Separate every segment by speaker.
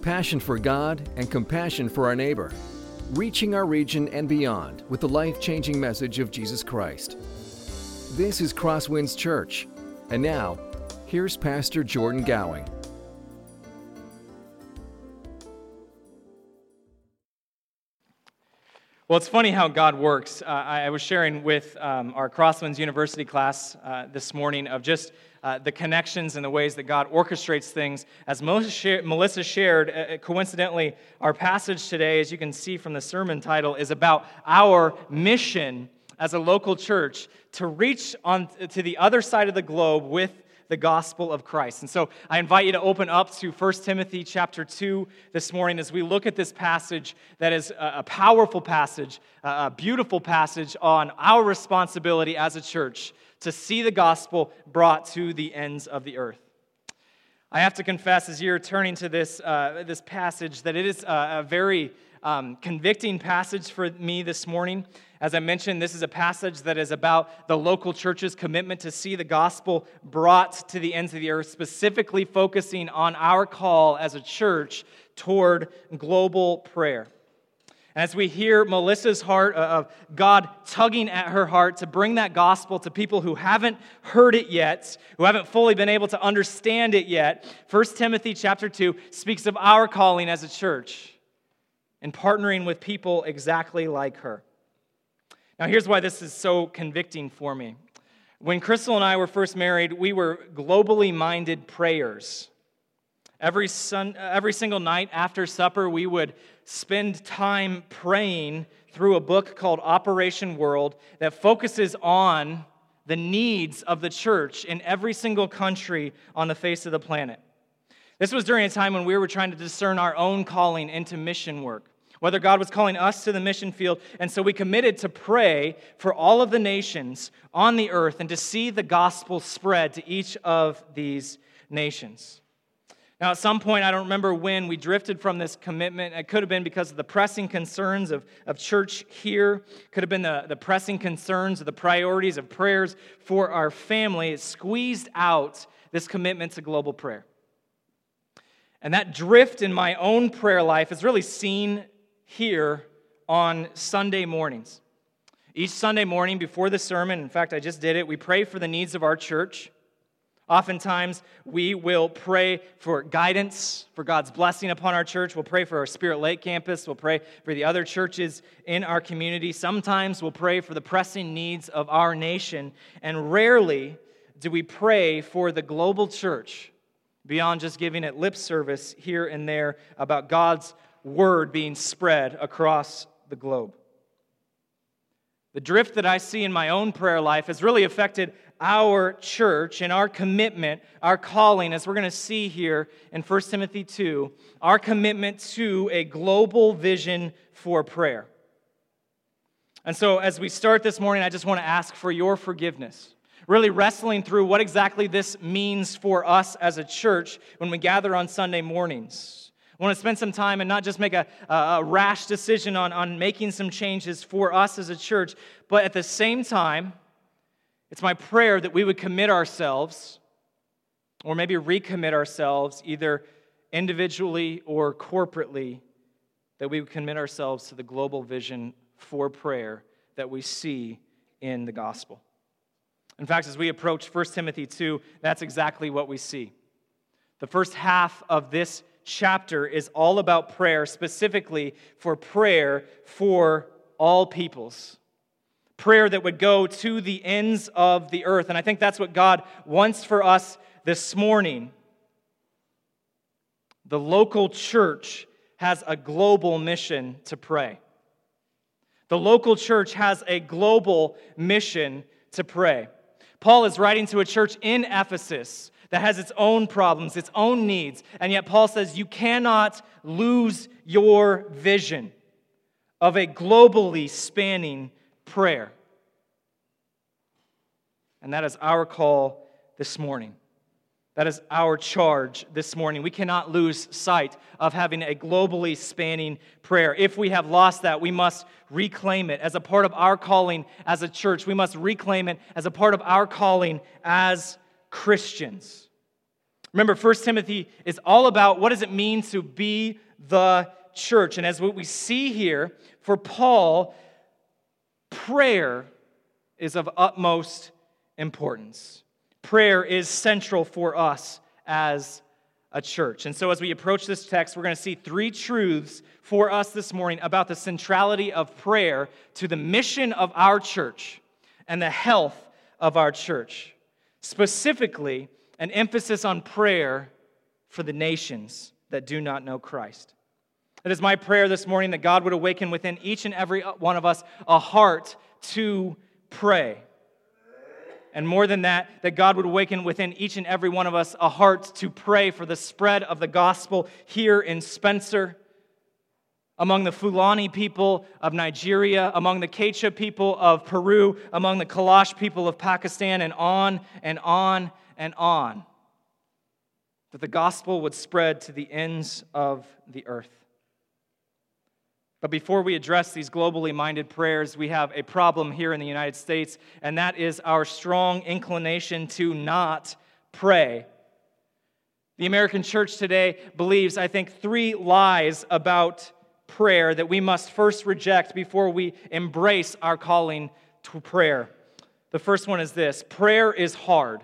Speaker 1: passion for God, and compassion for our neighbor, reaching our region and beyond with the life changing message of Jesus Christ. This is Crosswinds Church, and now, here's Pastor Jordan Gowing.
Speaker 2: Well, it's funny how God works. Uh, I, was sharing with um, our Crosswinds University class uh, this morning of just uh, the connections and the ways that God orchestrates things. As Melissa shared, uh, uh, coincidentally, our passage today, as you can see from the sermon title, is about our mission as a local church to reach on to the other side of the globe with the gospel of Christ. And so I invite you to open up to 1 Timothy chapter 2 this morning as we look at this passage that is a powerful passage, a beautiful passage on our responsibility as a church to see the gospel brought to the ends of the earth. I have to confess, as you're turning to this, uh, this passage, that it is a, a very um, convicting passage for me this morning. As I mentioned, this is a passage that is about the local church's commitment to see the gospel brought to the ends of the earth, specifically focusing on our call as a church toward global prayer. As we hear Melissa's heart uh, of God tugging at her heart to bring that gospel to people who haven't heard it yet, who haven't fully been able to understand it yet, 1 Timothy chapter 2 speaks of our calling as a church and partnering with people exactly like her. Now, here's why this is so convicting for me. When Crystal and I were first married, we were globally minded prayers. Every, sun, every single night after supper, we would spend time praying through a book called Operation World that focuses on the needs of the church in every single country on the face of the planet. This was during a time when we were trying to discern our own calling into mission work whether God was calling us to the mission field. And so we committed to pray for all of the nations on the earth and to see the gospel spread to each of these nations. Now, at some point, I don't remember when, we drifted from this commitment. It could have been because of the pressing concerns of, of church here, could have been the, the pressing concerns of the priorities of prayers for our family. It squeezed out this commitment to global prayer. And that drift in my own prayer life is really seen here on Sunday mornings. Each Sunday morning before the sermon, in fact, I just did it, we pray for the needs of our church. Oftentimes, we will pray for guidance, for God's blessing upon our church. We'll pray for our Spirit Lake campus. We'll pray for the other churches in our community. Sometimes we'll pray for the pressing needs of our nation. And rarely do we pray for the global church beyond just giving it lip service here and there about God's word being spread across the globe. The drift that I see in my own prayer life has really affected our church and our commitment, our calling, as we're going to see here in 1 Timothy 2, our commitment to a global vision for prayer. And so, as we start this morning, I just want to ask for your forgiveness. Really wrestling through what exactly this means for us as a church when we gather on Sunday mornings. I want to spend some time and not just make a, a rash decision on, on making some changes for us as a church, but at the same time, it's my prayer that we would commit ourselves, or maybe recommit ourselves, either individually or corporately, that we would commit ourselves to the global vision for prayer that we see in the gospel. In fact, as we approach 1 Timothy 2, that's exactly what we see. The first half of this chapter is all about prayer, specifically for prayer for all peoples. Prayer that would go to the ends of the earth. And I think that's what God wants for us this morning. The local church has a global mission to pray. The local church has a global mission to pray. Paul is writing to a church in Ephesus that has its own problems, its own needs. And yet, Paul says you cannot lose your vision of a globally spanning prayer. And that is our call this morning. That is our charge this morning. We cannot lose sight of having a globally spanning prayer. If we have lost that, we must reclaim it as a part of our calling as a church. We must reclaim it as a part of our calling as Christians. Remember, 1 Timothy is all about what does it mean to be the church. And as what we see here, for Paul, prayer is of utmost importance. Prayer is central for us as a church. And so, as we approach this text, we're going to see three truths for us this morning about the centrality of prayer to the mission of our church and the health of our church. Specifically, an emphasis on prayer for the nations that do not know Christ. It is my prayer this morning that God would awaken within each and every one of us a heart to pray. And more than that, that God would awaken within each and every one of us a heart to pray for the spread of the gospel here in Spencer, among the Fulani people of Nigeria, among the Quechua people of Peru, among the Kalash people of Pakistan, and on and on and on. That the gospel would spread to the ends of the earth. But before we address these globally minded prayers, we have a problem here in the United States, and that is our strong inclination to not pray. The American church today believes, I think, three lies about prayer that we must first reject before we embrace our calling to prayer. The first one is this prayer is hard.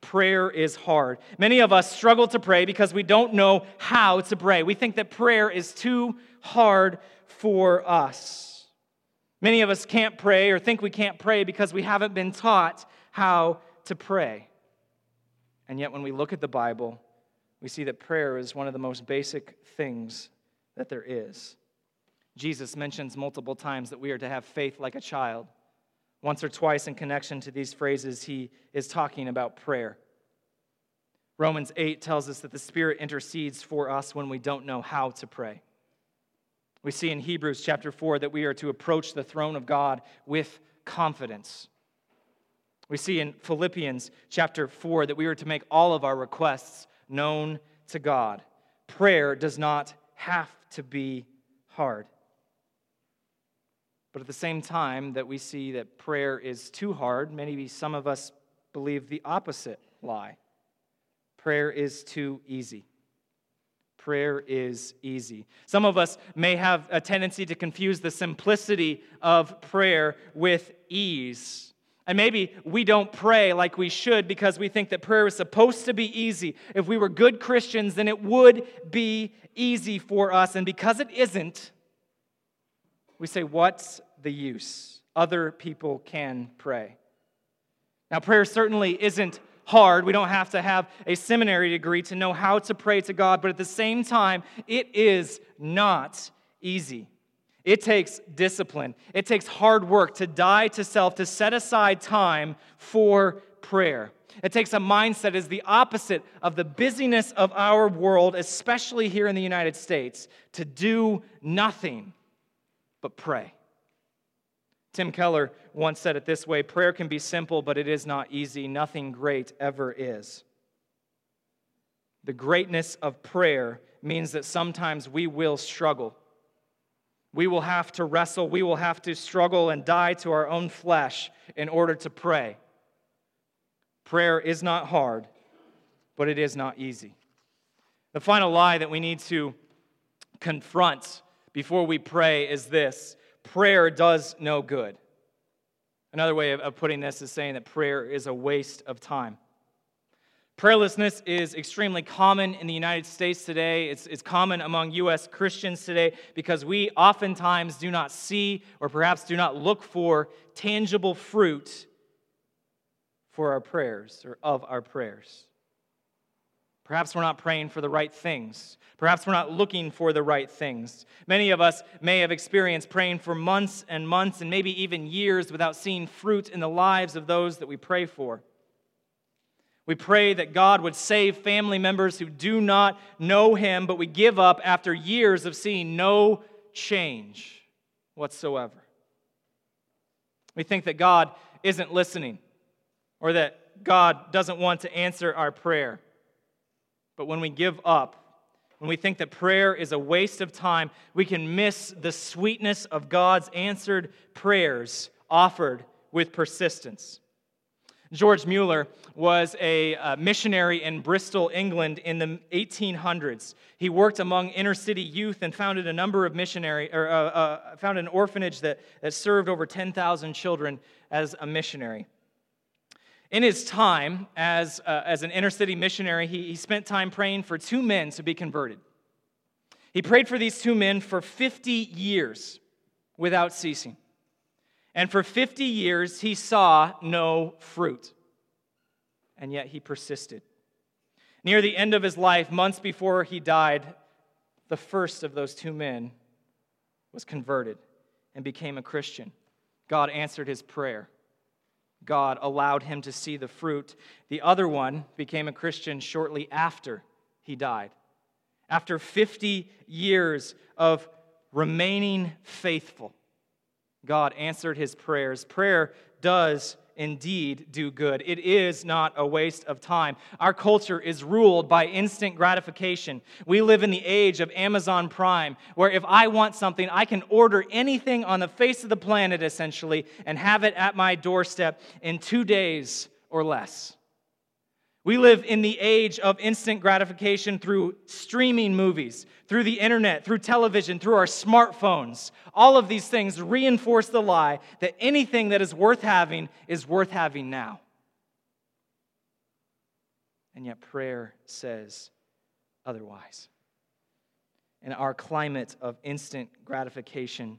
Speaker 2: Prayer is hard. Many of us struggle to pray because we don't know how to pray. We think that prayer is too hard for us. Many of us can't pray or think we can't pray because we haven't been taught how to pray. And yet, when we look at the Bible, we see that prayer is one of the most basic things that there is. Jesus mentions multiple times that we are to have faith like a child. Once or twice, in connection to these phrases, he is talking about prayer. Romans 8 tells us that the Spirit intercedes for us when we don't know how to pray. We see in Hebrews chapter 4 that we are to approach the throne of God with confidence. We see in Philippians chapter 4 that we are to make all of our requests known to God. Prayer does not have to be hard. But at the same time that we see that prayer is too hard, maybe some of us believe the opposite lie. Prayer is too easy. Prayer is easy. Some of us may have a tendency to confuse the simplicity of prayer with ease. And maybe we don't pray like we should because we think that prayer is supposed to be easy. If we were good Christians, then it would be easy for us. And because it isn't, we say, What's the use? Other people can pray. Now, prayer certainly isn't hard. We don't have to have a seminary degree to know how to pray to God, but at the same time, it is not easy. It takes discipline, it takes hard work to die to self, to set aside time for prayer. It takes a mindset is the opposite of the busyness of our world, especially here in the United States, to do nothing but pray. Tim Keller once said it this way prayer can be simple, but it is not easy. Nothing great ever is. The greatness of prayer means that sometimes we will struggle. We will have to wrestle. We will have to struggle and die to our own flesh in order to pray. Prayer is not hard, but it is not easy. The final lie that we need to confront before we pray is this prayer does no good. Another way of putting this is saying that prayer is a waste of time. Prayerlessness is extremely common in the United States today. It's, it's common among U.S. Christians today because we oftentimes do not see or perhaps do not look for tangible fruit for our prayers or of our prayers. Perhaps we're not praying for the right things. Perhaps we're not looking for the right things. Many of us may have experienced praying for months and months and maybe even years without seeing fruit in the lives of those that we pray for. We pray that God would save family members who do not know Him, but we give up after years of seeing no change whatsoever. We think that God isn't listening or that God doesn't want to answer our prayer. But when we give up, when we think that prayer is a waste of time, we can miss the sweetness of God's answered prayers offered with persistence. George Mueller was a uh, missionary in Bristol, England in the 1800s. He worked among inner city youth and founded a number of missionary, or uh, uh, founded an orphanage that, that served over 10,000 children as a missionary. In his time as, uh, as an inner city missionary, he, he spent time praying for two men to be converted. He prayed for these two men for 50 years without ceasing. And for 50 years, he saw no fruit. And yet he persisted. Near the end of his life, months before he died, the first of those two men was converted and became a Christian. God answered his prayer. God allowed him to see the fruit. The other one became a Christian shortly after he died. After 50 years of remaining faithful, God answered his prayers. Prayer does indeed do good. It is not a waste of time. Our culture is ruled by instant gratification. We live in the age of Amazon Prime, where if I want something, I can order anything on the face of the planet, essentially, and have it at my doorstep in two days or less. We live in the age of instant gratification through streaming movies, through the internet, through television, through our smartphones. All of these things reinforce the lie that anything that is worth having is worth having now. And yet, prayer says otherwise. In our climate of instant gratification,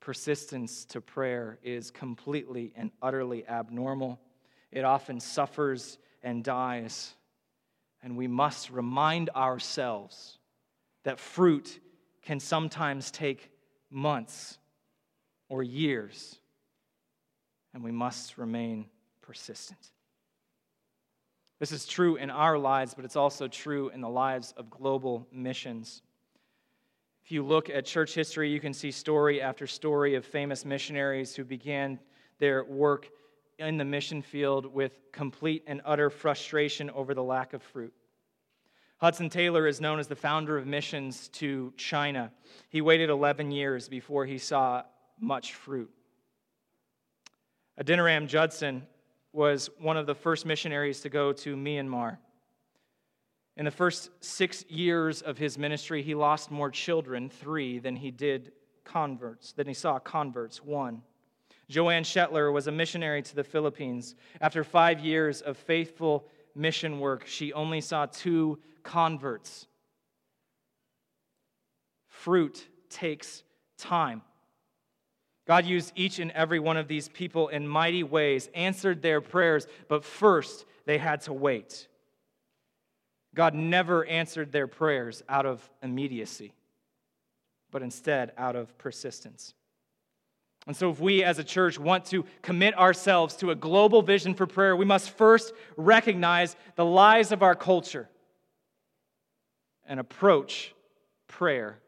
Speaker 2: persistence to prayer is completely and utterly abnormal. It often suffers and dies. And we must remind ourselves that fruit can sometimes take months or years, and we must remain persistent. This is true in our lives, but it's also true in the lives of global missions. If you look at church history, you can see story after story of famous missionaries who began their work in the mission field with complete and utter frustration over the lack of fruit. Hudson Taylor is known as the founder of missions to China. He waited 11 years before he saw much fruit. Adoniram Judson was one of the first missionaries to go to Myanmar. In the first six years of his ministry, he lost more children, three, than he did converts, than he saw converts, one. Joanne Shetler was a missionary to the Philippines. After five years of faithful mission work, she only saw two converts. Fruit takes time. God used each and every one of these people in mighty ways, answered their prayers, but first they had to wait. God never answered their prayers out of immediacy, but instead out of persistence. And so, if we as a church want to commit ourselves to a global vision for prayer, we must first recognize the lies of our culture and approach prayer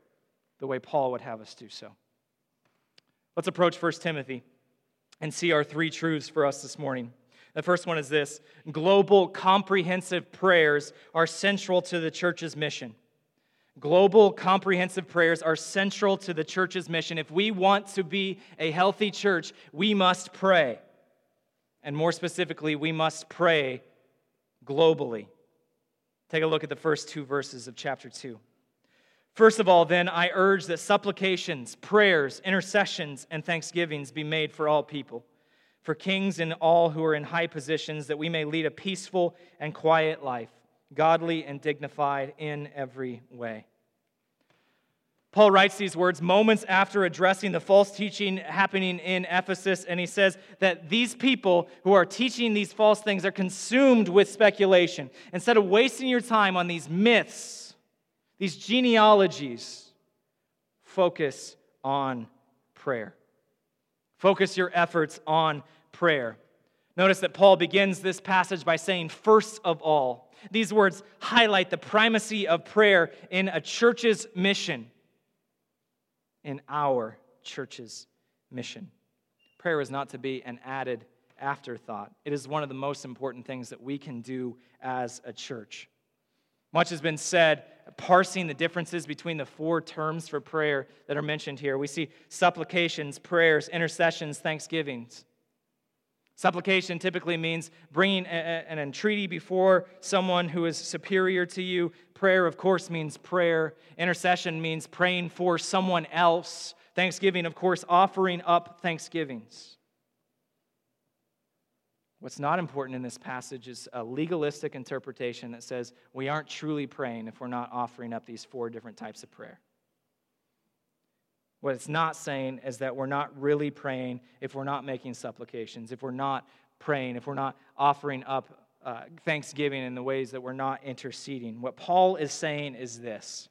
Speaker 2: the way Paul would have us do so. Let's approach 1 Timothy and see our three truths for us this morning. The first one is this global comprehensive prayers are central to the church's mission. Global comprehensive prayers are central to the church's mission. If we want to be a healthy church, we must pray. And more specifically, we must pray globally. Take a look at the first two verses of chapter 2. First of all, then, I urge that supplications, prayers, intercessions, and thanksgivings be made for all people, for kings and all who are in high positions, that we may lead a peaceful and quiet life godly and dignified in every way. Paul writes these words moments after addressing the false teaching happening in Ephesus, and he says that these people who are teaching these false things are consumed with speculation. Instead of wasting your time on these myths, these genealogies, focus on prayer. Focus your efforts on prayer. Notice that Paul begins this passage by saying, first of all, these words highlight the primacy of prayer in a church's mission, in our church's mission. Prayer is not to be an added afterthought, it is one of the most important things that we can do as a church. Much has been said parsing the differences between the four terms for prayer that are mentioned here. We see supplications, prayers, intercessions, thanksgivings. Supplication typically means bringing a, an entreaty before someone who is superior to you. Prayer, of course, means prayer. Intercession means praying for someone else. Thanksgiving, of course, offering up thanksgivings. What's not important in this passage is a legalistic interpretation that says we aren't truly praying if we're not offering up these four different types of prayer. What it's not saying is that we're not really praying if we're not making supplications, if we're not praying, if we're not offering up uh, thanksgiving in the ways that we're not interceding. What Paul is saying is this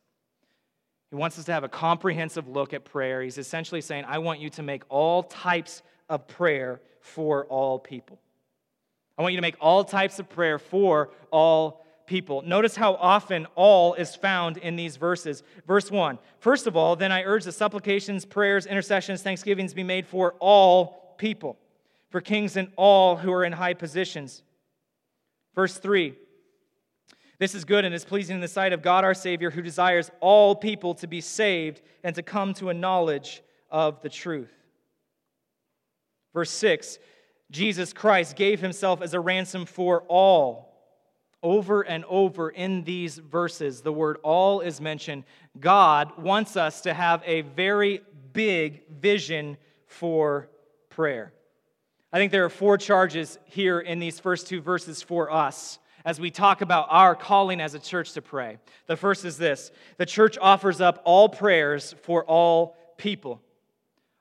Speaker 2: He wants us to have a comprehensive look at prayer. He's essentially saying, I want you to make all types of prayer for all people. I want you to make all types of prayer for all people. Notice how often all is found in these verses. Verse 1 First of all, then I urge the supplications, prayers, intercessions, thanksgivings be made for all people, for kings and all who are in high positions. Verse 3 This is good and is pleasing in the sight of God our Savior, who desires all people to be saved and to come to a knowledge of the truth. Verse 6 Jesus Christ gave himself as a ransom for all. Over and over in these verses, the word all is mentioned. God wants us to have a very big vision for prayer. I think there are four charges here in these first two verses for us as we talk about our calling as a church to pray. The first is this the church offers up all prayers for all people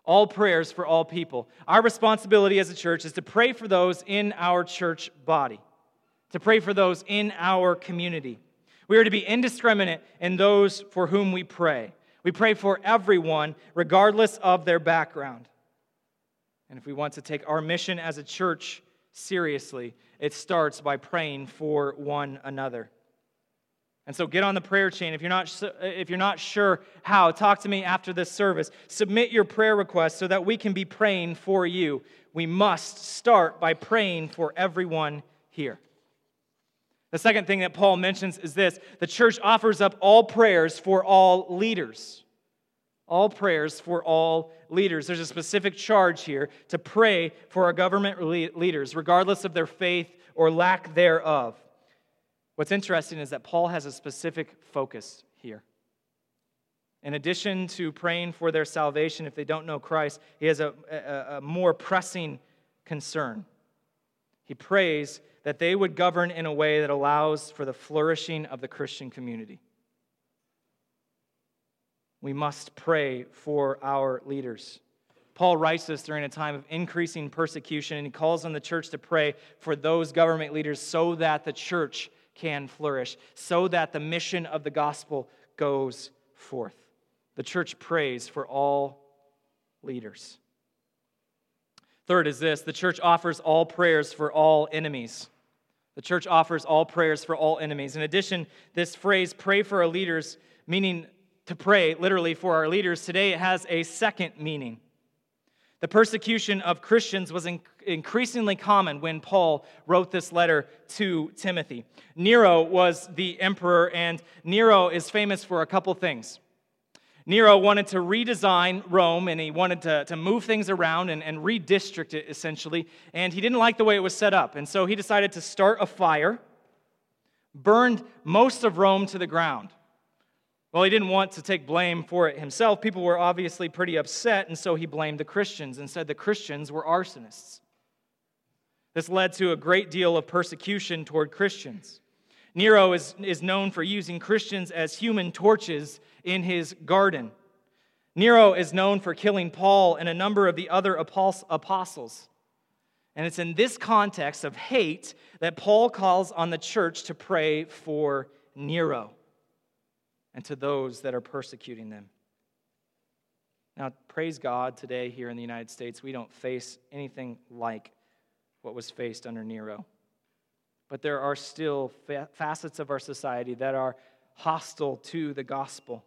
Speaker 2: all prayers for all people. Our responsibility as a church is to pray for those in our church body, to pray for those in our community. We are to be indiscriminate in those for whom we pray. We pray for everyone, regardless of their background. And if we want to take our mission as a church seriously, it starts by praying for one another. And so get on the prayer chain. If you're not, if you're not sure how, talk to me after this service. Submit your prayer request so that we can be praying for you. We must start by praying for everyone here. The second thing that Paul mentions is this the church offers up all prayers for all leaders. All prayers for all leaders. There's a specific charge here to pray for our government leaders, regardless of their faith or lack thereof. What's interesting is that Paul has a specific focus here. In addition to praying for their salvation if they don't know Christ, he has a, a, a, more pressing concern. He prays that they would govern in a way that allows for the flourishing of the Christian community. We must pray for our leaders. Paul writes this during a time of increasing persecution, and he calls on the church to pray for those government leaders so that the church can flourish, so that the mission of the gospel goes forth. The church prays for all leaders. Third is this the church offers all prayers for all enemies. The church offers all prayers for all enemies. In addition, this phrase, pray for our leaders, meaning to pray literally for our leaders, today it has a second meaning. The persecution of Christians was increasingly common when Paul wrote this letter to Timothy. Nero was the emperor, and Nero is famous for a couple things. Nero wanted to redesign Rome and he wanted to, to move things around and, and redistrict it essentially. And he didn't like the way it was set up. And so he decided to start a fire, burned most of Rome to the ground. Well, he didn't want to take blame for it himself. People were obviously pretty upset, and so he blamed the Christians and said the Christians were arsonists. This led to a great deal of persecution toward Christians. Nero is, is known for using Christians as human torches in his garden. Nero is known for killing Paul and a number of the other apostles. And it's in this context of hate that Paul calls on the church to pray for Nero and to those that are persecuting them. Now, praise God, today here in the United States, we don't face anything like what was faced under Nero. But there are still facets of our society that are hostile to the gospel.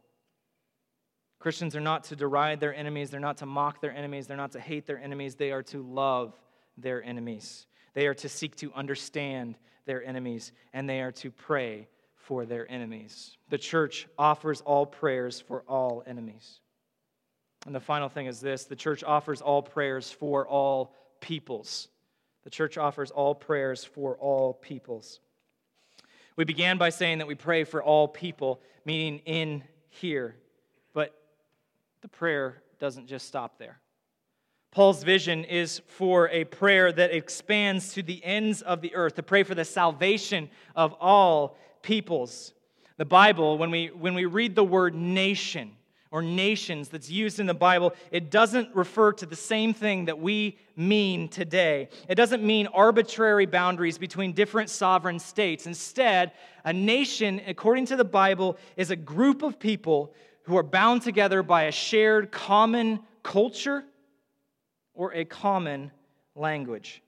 Speaker 2: Christians are not to deride their enemies, they're not to mock their enemies, they're not to hate their enemies, they are to love their enemies. They are to seek to understand their enemies, and they are to pray for their enemies. The church offers all prayers for all enemies. And the final thing is this the church offers all prayers for all peoples. The church offers all prayers for all peoples. We began by saying that we pray for all people, meaning in here. The prayer doesn't just stop there. Paul's vision is for a prayer that expands to the ends of the earth, to pray for the salvation of all peoples. The Bible, when we, when we read the word nation or nations that's used in the Bible, it doesn't refer to the same thing that we mean today. It doesn't mean arbitrary boundaries between different sovereign states. Instead, a nation, according to the Bible, is a group of people who are bound together by a shared common culture or a common language.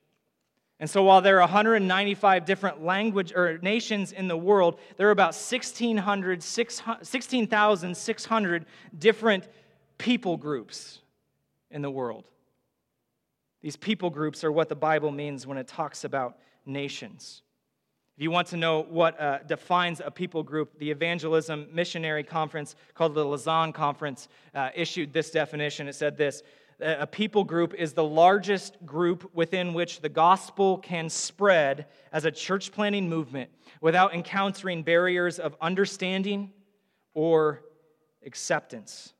Speaker 2: And so while there are 195 different language or nations in the world, there are about 1600 16,600 different people groups in the world. These people groups are what the Bible means when it talks about nations. If you want to know what uh, defines a people group, the Evangelism Missionary Conference, called the Lausanne Conference, uh, issued this definition. It said this a people group is the largest group within which the gospel can spread as a church planting movement without encountering barriers of understanding or acceptance.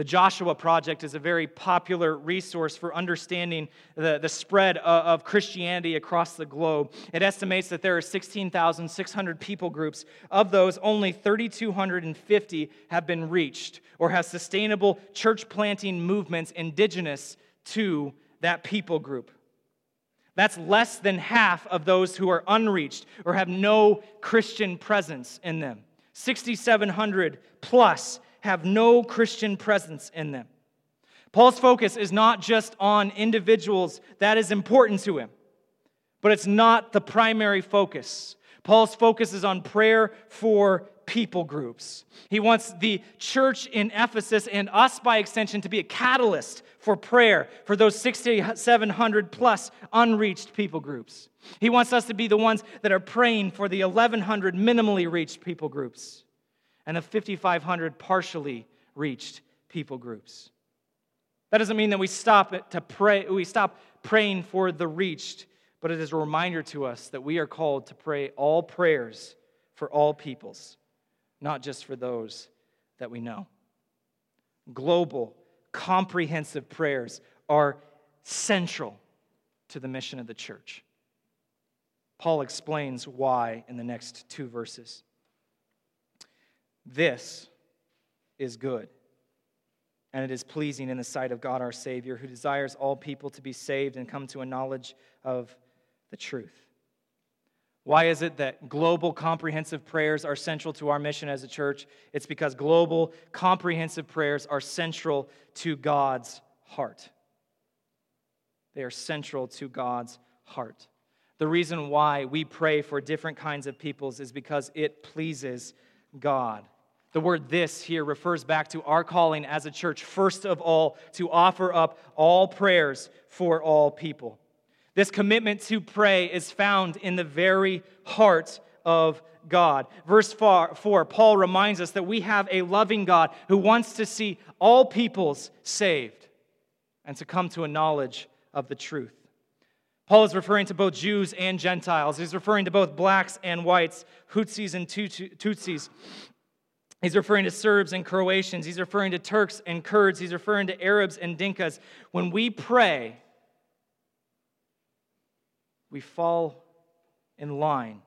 Speaker 2: The Joshua Project is a very popular resource for understanding the, the spread of, of Christianity across the globe. It estimates that there are 16,600 people groups. Of those, only 3,250 have been reached or have sustainable church planting movements indigenous to that people group. That's less than half of those who are unreached or have no Christian presence in them. 6,700 plus have no Christian presence in them. Paul's focus is not just on individuals, that is important to him, but it's not the primary focus. Paul's focus is on prayer for people groups. He wants the church in Ephesus and us by extension to be a catalyst for prayer for those 6,700 plus unreached people groups. He wants us to be the ones that are praying for the 1,100 minimally reached people groups and the 5,500 partially reached people groups. That doesn't mean that we stop to pray, we stop praying for the reached, but it is a reminder to us that we are called to pray all prayers for all peoples, not just for those that we know. Global, comprehensive prayers are central to the mission of the church. Paul explains why in the next two verses. This is good, and it is pleasing in the sight of God our Savior, who desires all people to be saved and come to a knowledge of the truth. Why is it that global comprehensive prayers are central to our mission as a church? It's because global comprehensive prayers are central to God's heart. They are central to God's heart. The reason why we pray for different kinds of peoples is because it pleases God. The word this here refers back to our calling as a church, first of all, to offer up all prayers for all people. This commitment to pray is found in the very heart of God. Verse 4, Paul reminds us that we have a loving God who wants to see all peoples saved and to come to a knowledge of the truth. Paul is referring to both Jews and Gentiles. He's referring to both blacks and whites, Hutsis and Tutsis. He's referring to Serbs and Croatians. He's referring to Turks and Kurds. He's referring to Arabs and Dinkas. When we pray, we fall in line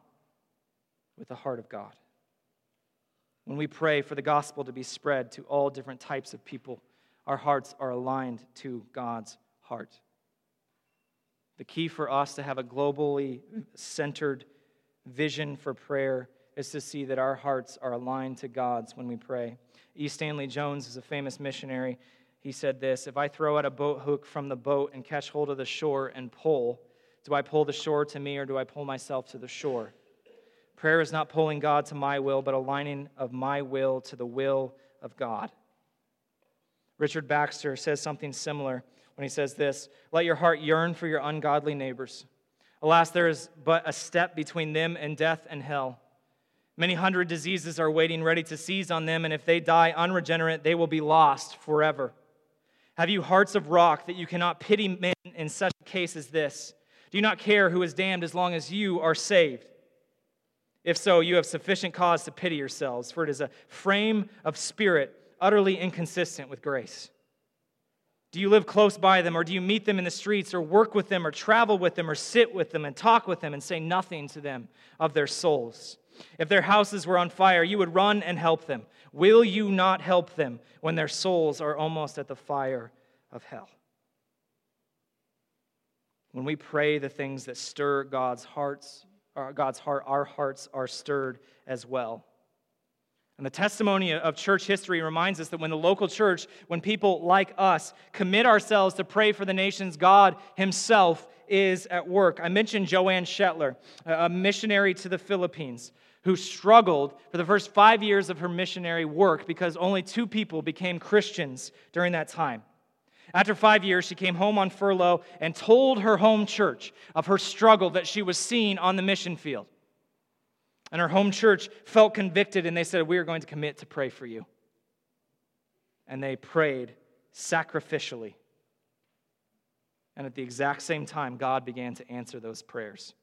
Speaker 2: with the heart of God. When we pray for the gospel to be spread to all different types of people, our hearts are aligned to God's heart. The key for us to have a globally centered vision for prayer is to see that our hearts are aligned to God's when we pray. E. Stanley Jones is a famous missionary. He said this If I throw out a boat hook from the boat and catch hold of the shore and pull, do I pull the shore to me or do I pull myself to the shore? Prayer is not pulling God to my will, but aligning of my will to the will of God. Richard Baxter says something similar when he says this Let your heart yearn for your ungodly neighbors. Alas, there is but a step between them and death and hell. Many hundred diseases are waiting ready to seize on them, and if they die unregenerate, they will be lost forever. Have you hearts of rock that you cannot pity men in such a case as this? Do you not care who is damned as long as you are saved? If so, you have sufficient cause to pity yourselves, for it is a frame of spirit utterly inconsistent with grace. Do you live close by them, or do you meet them in the streets, or work with them, or travel with them, or sit with them, and talk with them, and say nothing to them of their souls? If their houses were on fire, you would run and help them. Will you not help them when their souls are almost at the fire of hell? When we pray the things that stir God's hearts, uh, God's heart, our hearts are stirred as well. And the testimony of church history reminds us that when the local church, when people like us commit ourselves to pray for the nations, God Himself is at work. I mentioned Joanne Shetler, a missionary to the Philippines, who struggled for the first five years of her missionary work because only two people became Christians during that time. After five years, she came home on furlough and told her home church of her struggle that she was seeing on the mission field. And her home church felt convicted and they said, We are going to commit to pray for you. And they prayed sacrificially. And at the exact same time, God began to answer those prayers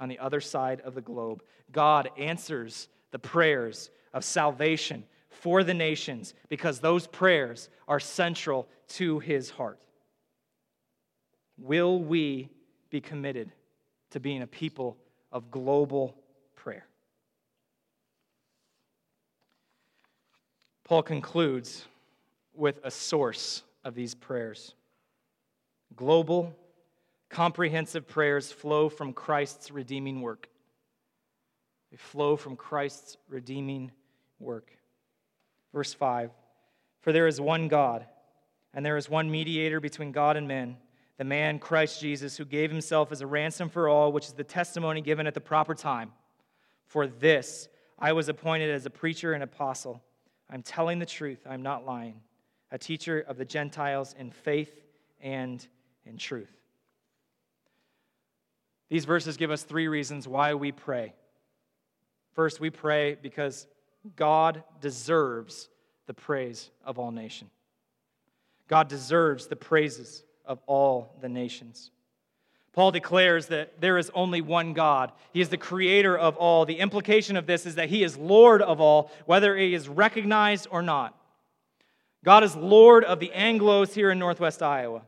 Speaker 2: on the other side of the globe. God answers the prayers of salvation for the nations because those prayers are central to his heart. Will we be committed to being a people of global prayer? Paul concludes with a source of these prayers. Global, comprehensive prayers flow from Christ's redeeming work. They flow from Christ's redeeming work. Verse 5 For there is one God, and there is one mediator between God and men, the man Christ Jesus, who gave himself as a ransom for all, which is the testimony given at the proper time. For this I was appointed as a preacher and apostle. I'm telling the truth, I'm not lying, a teacher of the Gentiles in faith and in truth. These verses give us three reasons why we pray. First, we pray because God deserves the praise of all nations. God deserves the praises of all the nations. Paul declares that there is only one God. He is the creator of all. The implication of this is that he is Lord of all, whether he is recognized or not. God is Lord of the Anglos here in Northwest Iowa.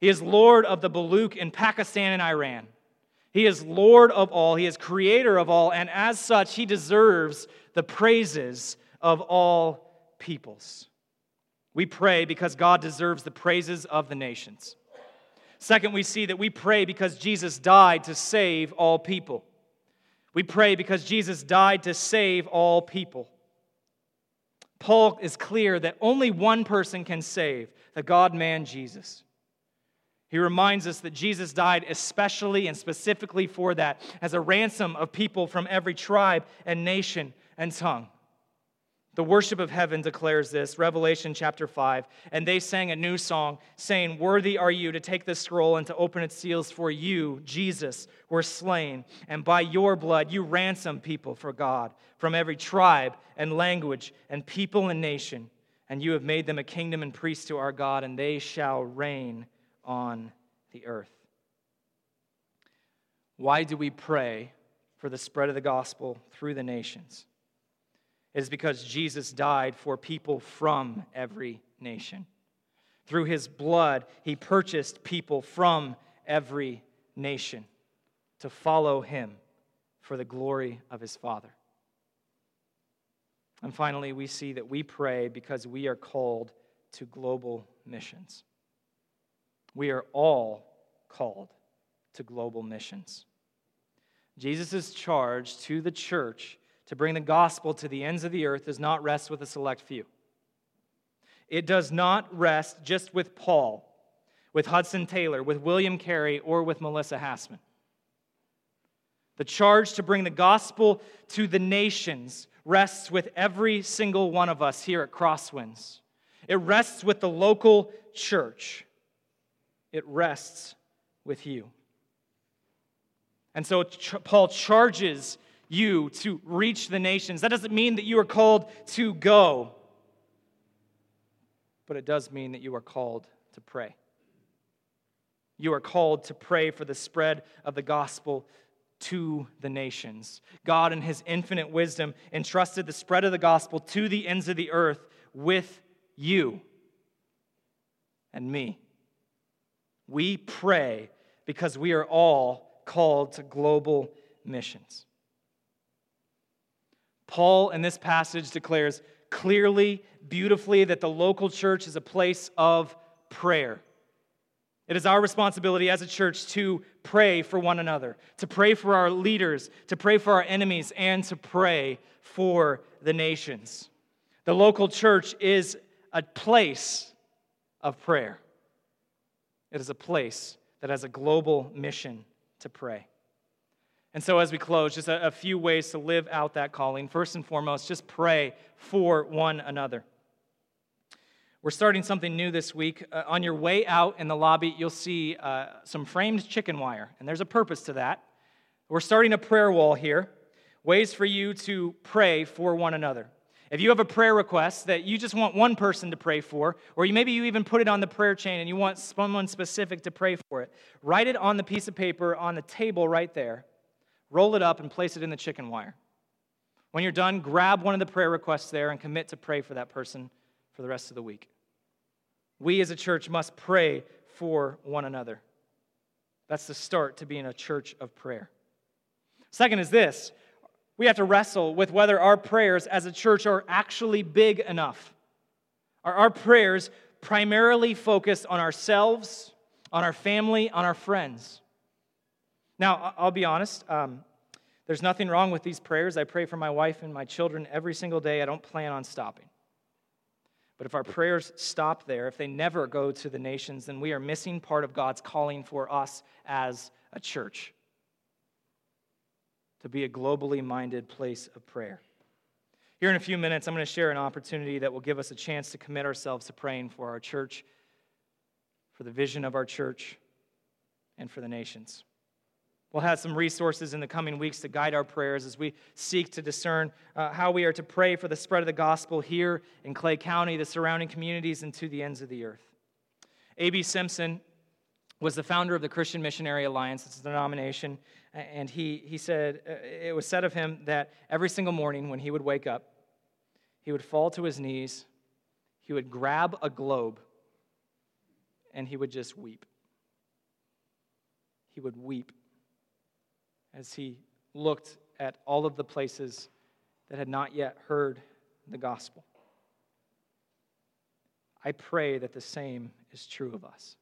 Speaker 2: He is Lord of the Baluch in Pakistan and Iran. He is Lord of all. He is creator of all. And as such, he deserves the praises of all peoples. We pray because God deserves the praises of the nations. Second, we see that we pray because Jesus died to save all people. We pray because Jesus died to save all people. Paul is clear that only one person can save the God man Jesus. He reminds us that Jesus died especially and specifically for that, as a ransom of people from every tribe and nation and tongue. The worship of heaven declares this, Revelation chapter 5. And they sang a new song, saying, Worthy are you to take this scroll and to open its seals, for you, Jesus, were slain, and by your blood you ransomed people for God from every tribe and language and people and nation. And you have made them a kingdom and priests to our God, and they shall reign on the earth. Why do we pray for the spread of the gospel through the nations? It is because Jesus died for people from every nation. Through his blood, he purchased people from every nation to follow him for the glory of his Father. And finally, we see that we pray because we are called to global missions. We are all called to global missions. Jesus' charge to the church to bring the gospel to the ends of the earth does not rest with a select few. It does not rest just with Paul, with Hudson Taylor, with William Carey, or with Melissa Hassman. The charge to bring the gospel to the nations rests with every single one of us here at Crosswinds. It rests with the local church it rests with you. And so Paul charges you to reach the nations. That doesn't mean that you are called to go, but it does mean that you are called to pray. You are called to pray for the spread of the gospel to the nations. God, in his infinite wisdom, entrusted the spread of the gospel to the ends of the earth with you and me. We pray because we are all called to global missions. Paul, in this passage, declares clearly, beautifully, that the local church is a place of prayer. It is our responsibility as a church to pray for one another, to pray for our leaders, to pray for our enemies, and to pray for the nations. The local church is a place of prayer, it is a place that has a global mission to pray. And so, as we close, just a, a few ways to live out that calling. First and foremost, just pray for one another. We're starting something new this week. Uh, on your way out in the lobby, you'll see uh, some framed chicken wire, and there's a purpose to that. We're starting a prayer wall here, ways for you to pray for one another. If you have a prayer request that you just want one person to pray for, or maybe you even put it on the prayer chain and you want someone specific to pray for it, write it on the piece of paper on the table right there, roll it up, and place it in the chicken wire. When you're done, grab one of the prayer requests there and commit to pray for that person for the rest of the week. We as a church must pray for one another. That's the start to being a church of prayer. Second is this we have to wrestle with whether our prayers as a church are actually big enough. Are our prayers primarily focused on ourselves, on our family, on our friends? Now, I'll be honest, um, there's nothing wrong with these prayers. I pray for my wife and my children every single day. I don't plan on stopping. But if our prayers stop there, if they never go to the nations, then we are missing part of God's calling for us as a church to be a globally minded place of prayer. Here in a few minutes, I'm going to share an opportunity that will give us a chance to commit ourselves to praying for our church, for the vision of our church, and for the nations. We'll have some resources in the coming weeks to guide our prayers as we seek to discern uh, how we are to pray for the spread of the gospel here in Clay County, the surrounding communities, and to the ends of the earth. A.B. Simpson was the founder of the Christian Missionary Alliance, it's a denomination, and he, he said, uh, it was said of him that every single morning when he would wake up, he would fall to his knees, he would grab a globe, and he would just weep. He would weep as he looked at all of the places that had not yet heard the gospel. I pray that the same is true of us.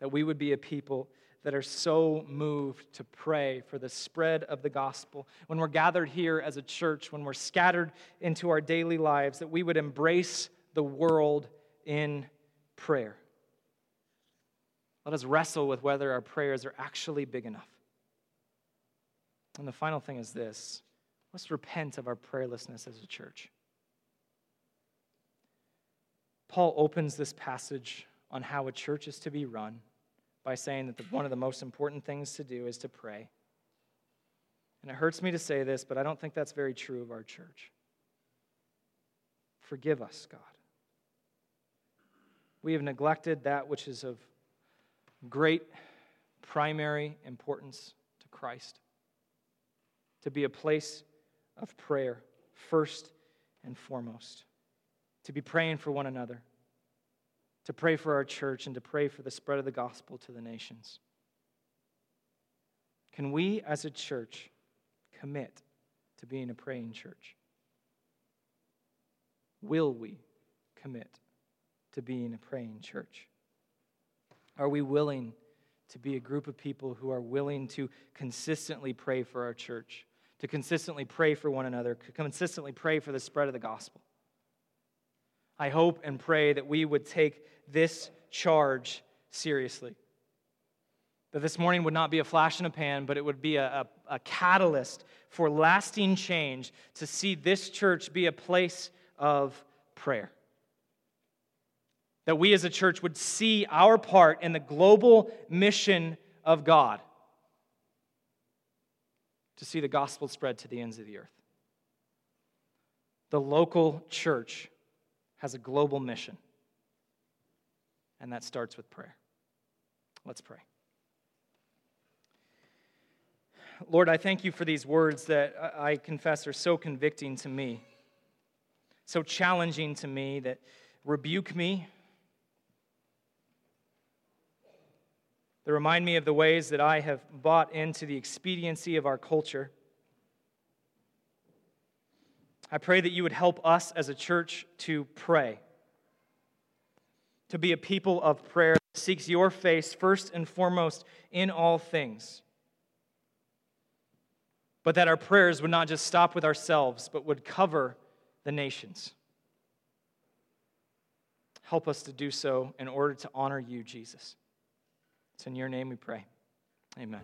Speaker 2: That we would be a people that are so moved to pray for the spread of the gospel. When we're gathered here as a church, when we're scattered into our daily lives, that we would embrace the world in prayer. Let us wrestle with whether our prayers are actually big enough. And the final thing is this let's repent of our prayerlessness as a church. Paul opens this passage on how a church is to be run by saying that the, one of the most important things to do is to pray. And it hurts me to say this, but I don't think that's very true of our church. Forgive us, God. We have neglected that which is of great primary importance to Christ to be a place of prayer, first and foremost, to be praying for one another, to pray for our church, and to pray for the spread of the gospel to the nations. Can we as a church commit to being a praying church? Will we commit to being a praying church? Are we willing to be a group of people who are willing to consistently pray for our church? to consistently pray for one another, to consistently pray for the spread of the gospel. I hope and pray that we would take this charge seriously. That this morning would not be a flash in a pan, but it would be a, a, a catalyst for lasting change to see this church be a place of prayer. That we as a church would see our part in the global mission of God to see the gospel spread to the ends of the earth. The local church has a global mission, and that starts with prayer. Let's pray. Lord, I thank you for these words that I confess are so convicting to me, so challenging to me, that rebuke me, that remind me of the ways that I have bought into the expediency of our culture. I pray that you would help us as a church to pray, to be a people of prayer that seeks your face first and foremost in all things but that our prayers would not just stop with ourselves, but would cover the nations. Help us to do so in order to honor you, Jesus. It's in your name we pray. Amen.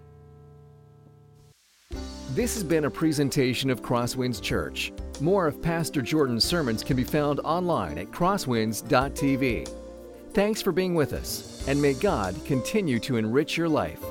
Speaker 1: This has been a presentation of Crosswinds Church. More of Pastor Jordan's sermons can be found online at crosswinds.tv. Thanks for being with us, and may God continue to enrich your life.